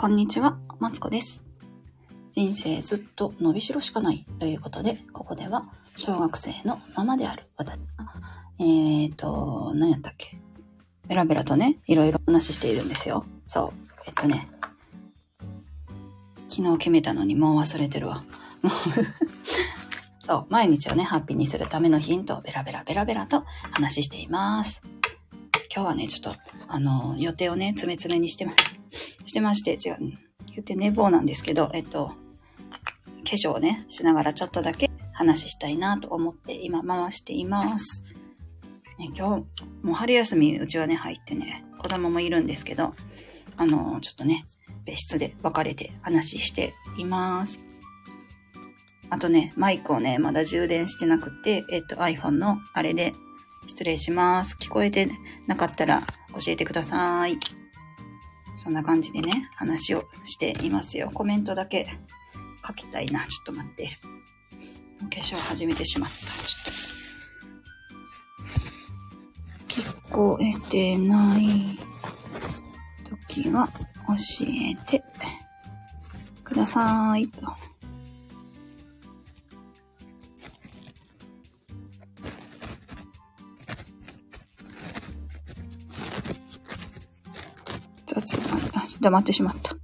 こんにちは、マツコです。人生ずっと伸びしろしかないということで、ここでは小学生のままである私が、えーと、何やったっけ？ベラベラとね、いろいろ話しているんですよ。そう。えっとね、昨日決めたのにもう忘れてるわ。も うそう、毎日をね、ハッピーにするためのヒントをベラベラベラベラと話しています。今日はね、ちょっと、あの、予定をね、詰め詰めにしてます、してまして、違う、言って寝坊なんですけど、えっと、化粧をね、しながらちょっとだけ話したいなと思って今回しています。ね、今日、もう春休みうちはね、入ってね、子供もいるんですけど、あの、ちょっとね、別室で分かれて話しています。あとね、マイクをね、まだ充電してなくて、えっと iPhone のあれで失礼します。聞こえてなかったら教えてください。そんな感じでね、話をしていますよ。コメントだけ書きたいな。ちょっと待って。お化粧始めてしまった。ちょっと。聞こえてない時は教えてくださいと。黙ってしまった。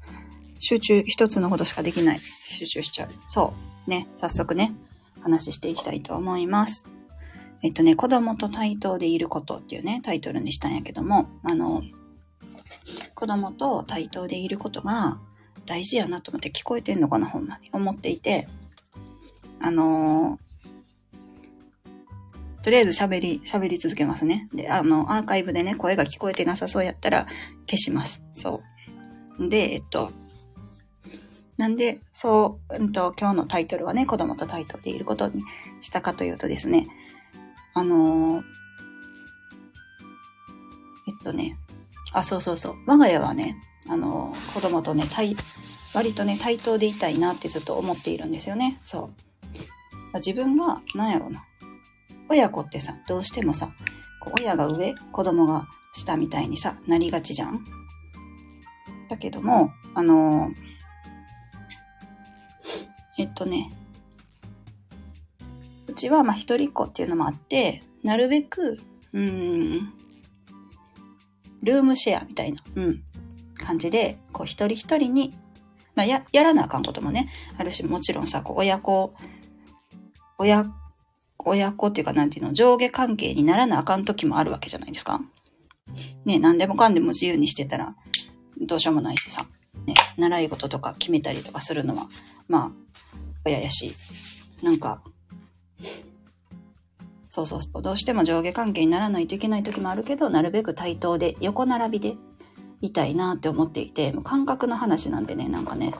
集中、一つのことしかできない。集中しちゃう。そう。ね、早速ね、話していきたいと思います。えっとね、子供と対等でいることっていうね、タイトルにしたんやけども、あの、子供と対等でいることが大事やなと思って聞こえてんのかな、ほんまに。思っていて、あのとりあえず喋り、喋り続けますね。で、あの、アーカイブでね、声が聞こえてなさそうやったら消します。そう。で、えっと、なんで、そう、うんと、今日のタイトルはね、子供と対等でいることにしたかというとですね、あのーえっとね、あ、そうそうそう、我が家はね、あのー子供とね、対、割とね、対等でいたいなってずっと思っているんですよね。そう。自分が、なんやろうな。親子ってさ、どうしてもさ、親が上、子供が下みたいにさ、なりがちじゃんだけども、あのえっとね、うちはまあ一人っ子っていうのもあって、なるべく、うん、ルームシェアみたいな、うん、感じで、こう一人一人に、まあや、やらなあかんこともね、あるし、もちろんさ、こう親子、親、親子っていうかなんていうの、上下関係にならなあかん時もあるわけじゃないですか。ね、何でもかんでも自由にしてたら、どうしようもないしさ、ね、習い事とか決めたりとかするのは、まあ、親やし、なんか、そうそうそう、どうしても上下関係にならないといけない時もあるけど、なるべく対等で、横並びでいたいなって思っていて、もう感覚の話なんでね、なんかね、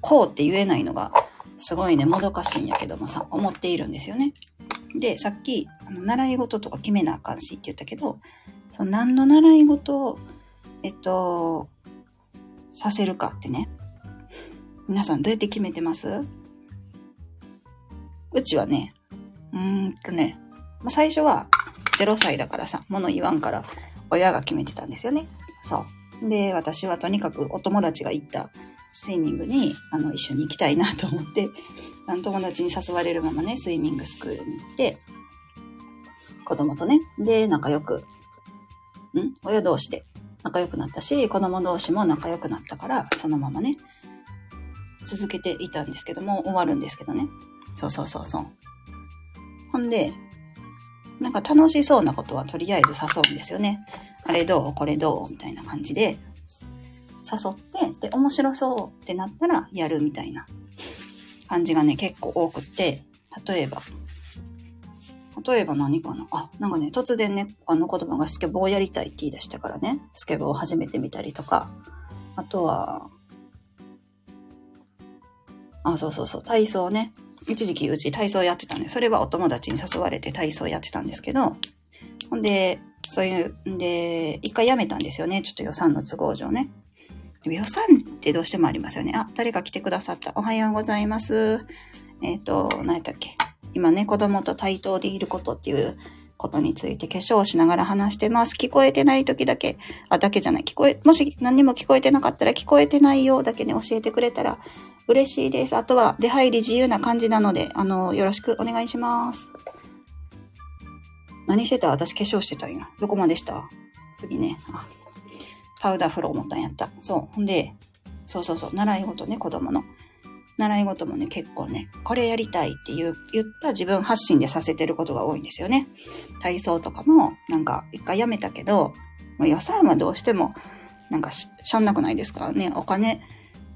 こうって言えないのが、すごいね、もどかしいんやけどもさ、思っているんですよね。で、さっき、あの習い事とか決めなあかんしって言ったけど、その何の習い事を、えっと、させるかってね。皆さんどうやって決めてます？うちはね、うーんとね、ま最初は0歳だからさ、物言わんから親が決めてたんですよね。そう。で、私はとにかくお友達が行ったスイミングにあの一緒に行きたいなと思って、あの友達に誘われるままね、スイミングスクールに行って、子供とね、で、仲良く、ん？親同士で仲良くなったし、子供同士も仲良くなったから、そのままね、続けていたんですけども、終わるんですけどね。そうそうそうそう。ほんで、なんか楽しそうなことはとりあえず誘うんですよね。あれどう？これどう？みたいな感じで、誘って、で、面白そうってなったらやるみたいな感じがね、結構多くって、例えば、例えば何かな？あ、なんかね、突然ね、あの子供がスケボーやりたいって言い出したからね、スケボーを始めてみたりとか、あとは、あ、そうそうそう、体操ね。一時期うち体操やってたんで、それはお友達に誘われて体操やってたんですけど、ほんで、そういう、んで、一回やめたんですよね。ちょっと予算の都合上ね。予算ってどうしてもありますよね。あ、誰か来てくださった。おはようございます。えっ、と、何やったっけ？今ね、子供と対等でいることっていうことについて化粧をしながら話してます。聞こえてない時だけ、あ、だけじゃない。聞こえ、もし何にも聞こえてなかったら聞こえてないようだけね、教えてくれたら嬉しいです。あとは出入り自由な感じなので、あの、よろしくお願いします。何してた？私化粧してたんや。どこまでした？次ね。パウダーフロー持ったんやった。そう。ほんで、そうそうそう、習い事ね、子供の。習い事もね、結構ね、これやりたいっていう言った自分発信でさせてることが多いんですよね。体操とかも、なんか一回やめたけど、もう予算はどうしても、なんかししょんなくないですからね。お金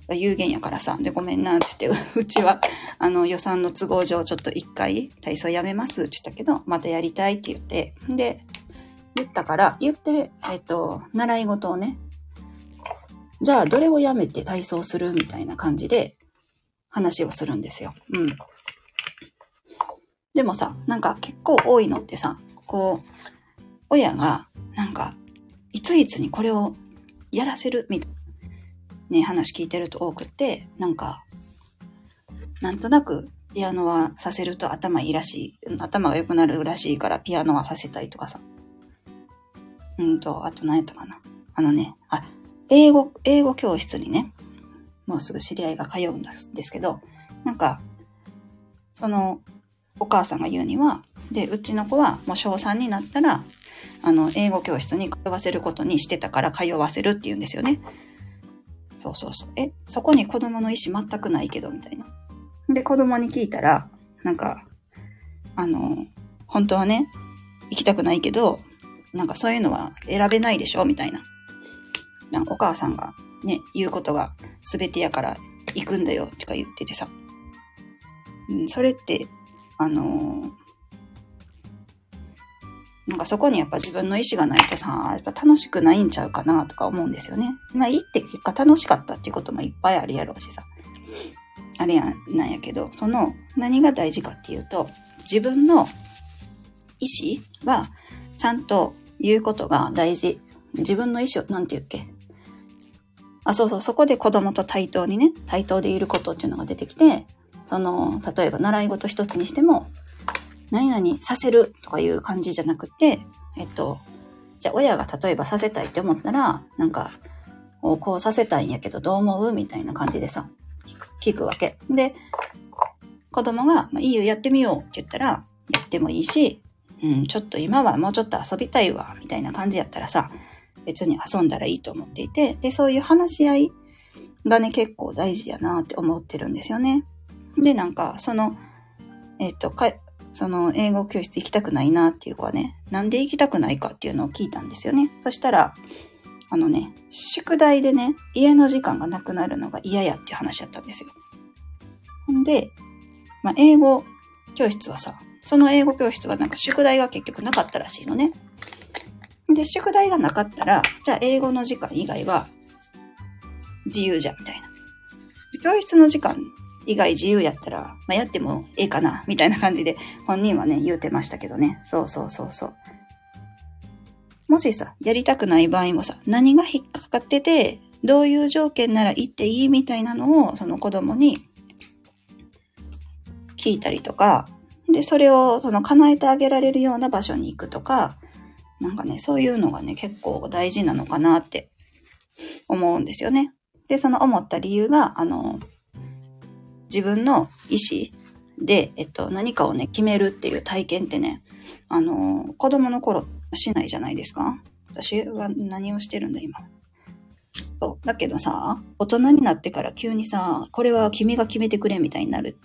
が有限やからさ。で、ごめんなって言って、うちは、あの予算の都合上ちょっと一回体操やめますって言ったけど、またやりたいって言って、で、言ったから、言って、えっと、習い事をね、じゃあどれをやめて体操するみたいな感じで話をするんですよ。うん。でもさ、なんか結構多いのってさ、こう、親が、なんか、いついつにこれをやらせるみたいな、ね、話聞いてると多くて、なんか、なんとなくピアノはさせると頭いいらしい、頭が良くなるらしいからピアノはさせたいとかさ。うんと、あと何やったかな。あのね、あ、英語、英語教室にね、もうすぐ知り合いが通うんですけど、なんか、その、お母さんが言うには、で、うちの子はもう小3になったら、あの、英語教室に通わせることにしてたから通わせるって言うんですよね。そうそうそう。え、そこに子供の意思全くないけど、みたいな。で、子供に聞いたら、なんか、あの、本当はね、行きたくないけど、なんかそういうのは選べないでしょみたいな。なんかお母さんがね、言うことが全てやから行くんだよとか言っててさ。うん、それって、あのー、なんかそこにやっぱ自分の意思がないとさ、やっぱ楽しくないんちゃうかなとか思うんですよね。まあいいって結果楽しかったっていうこともいっぱいあるやろうしさ。あれやなんやけど、その何が大事かっていうと、自分の意思はちゃんと言うことが大事。自分の意思を、なんて言うっけ？あ、そうそう、そこで子供と対等にね、対等でいることっていうのが出てきて、その、例えば習い事一つにしても、何々させるとかいう感じじゃなくて、えっと、じゃあ親が例えばさせたいって思ったら、なんか、こうさせたいんやけどどう思うみたいな感じでさ、聞くわけ。で、子供が、まあ、いいよ、やってみようって言ったら、やってもいいし、うん、ちょっと今はもうちょっと遊びたいわ、みたいな感じやったらさ、別に遊んだらいいと思っていて、で、そういう話し合いがね、結構大事やなって思ってるんですよね。で、なんか、その、えっ、と、か、その、英語教室行きたくないなっていう子はね、なんで行きたくないかっていうのを聞いたんですよね。そしたら、あのね、宿題でね、家の時間がなくなるのが嫌やっていう話やったんですよ。ほんで、まあ、英語教室はさ、その英語教室はなんか宿題が結局なかったらしいのね。で、宿題がなかったら、じゃあ英語の時間以外は自由じゃ、みたいな。教室の時間以外自由やったら、まあ、やってもええかな、みたいな感じで本人はね、言うてましたけどね。そうそうそうそう。もしさ、やりたくない場合もさ、何が引っかかってて、どういう条件なら行っていいみたいなのを、その子供に聞いたりとか、で、それをその叶えてあげられるような場所に行くとか、なんかね、そういうのがね、結構大事なのかなって思うんですよね。で、その思った理由が、あの、自分の意思で、えっと、何かをね、決めるっていう体験ってね、あの、子供の頃しないじゃないですか私は何をしてるんだ、今。そう。だけどさ、大人になってから急にさ、これは君が決めてくれみたいになる、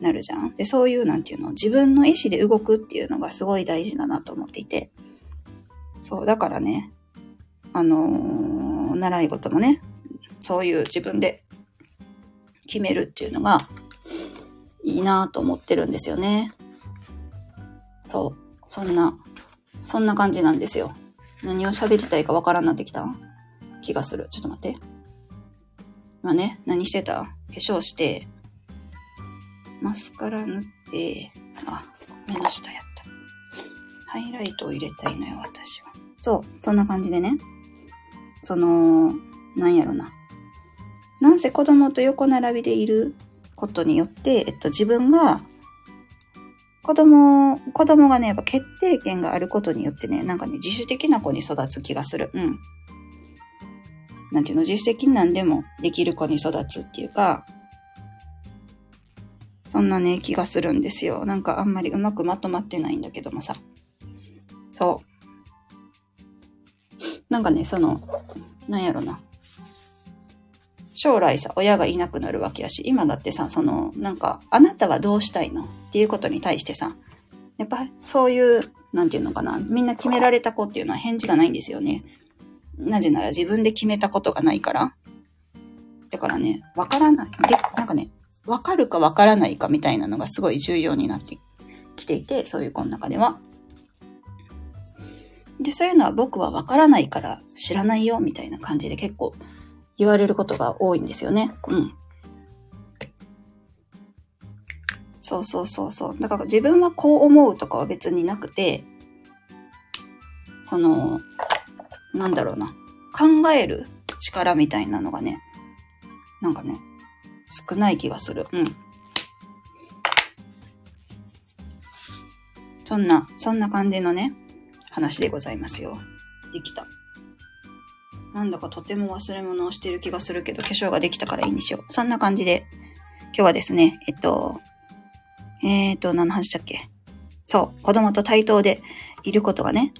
なるじゃん。で、そういう、なんていうの、自分の意思で動くっていうのがすごい大事だなと思っていて。そう、だからね、あのー、習い事もね、そういう自分で決めるっていうのがいいなと思ってるんですよね。そう、そんな、そんな感じなんですよ。何を喋りたいかわからんなってきた気がする。ちょっと待って。今ね、何してた？化粧して、マスカラ塗って、あ、目の下やった。ハイライトを入れたいのよ、私は。そう、そんな感じでね。その、なんやろな。なんせ子供と横並びでいることによって、えっと、自分が、子供、子供がね、やっぱ決定権があることによってね、なんかね、自主的な子に育つ気がする。うん。なんていうの、自主的に何でもできる子に育つっていうか、そんなね、気がするんですよ。なんかあんまりうまくまとまってないんだけどもさ。そう。なんかね、その、なんやろな。将来さ、親がいなくなるわけやし、今だってさ、その、なんか、あなたはどうしたいの？っていうことに対してさ、やっぱそういう、なんていうのかな、みんな決められた子っていうのは返事がないんですよね。なぜなら自分で決めたことがないから。だからね、わからない。で、なんかね、わかるかわからないかみたいなのがすごい重要になってきていて、そういう子の中では。で、そういうのは僕はわからないから知らないよみたいな感じで結構言われることが多いんですよね。うん。そうそうそうそう。だから自分はこう思うとかは別になくて、その、なんだろうな。考える力みたいなのがね、なんかね、少ない気がする。うん。そんな、そんな感じのね、話でございますよ。できた。なんだかとても忘れ物をしている気がするけど、化粧ができたからいいにしよう。そんな感じで、今日はですね、えっと、えー、っと、何の話だっけ？そう、子供と対等でいることがね、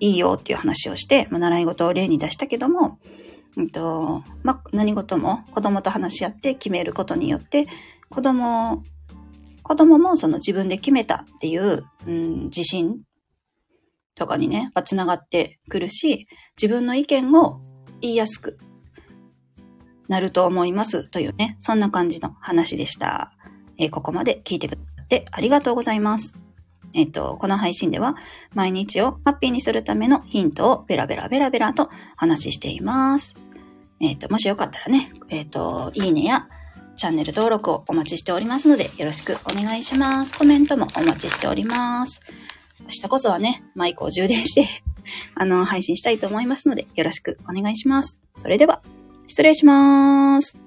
いいよっていう話をして、まあ、習い事を例に出したけども、うんと、まあ、何事も子供と話し合って決めることによって、子供、子供もその自分で決めたっていう、うん、自信とかにね、つながってくるし、自分の意見を言いやすくなると思いますというね、そんな感じの話でした。えー、ここまで聞いてくださってありがとうございます。えっ、と、この配信では毎日をハッピーにするためのヒントをベラベラベラベラと話しています。えっ、と、もしよかったらね、えっ、と、いいねやチャンネル登録をお待ちしておりますのでよろしくお願いします。コメントもお待ちしております。明日こそはね、マイクを充電して あの、配信したいと思いますのでよろしくお願いします。それでは、失礼しまーす。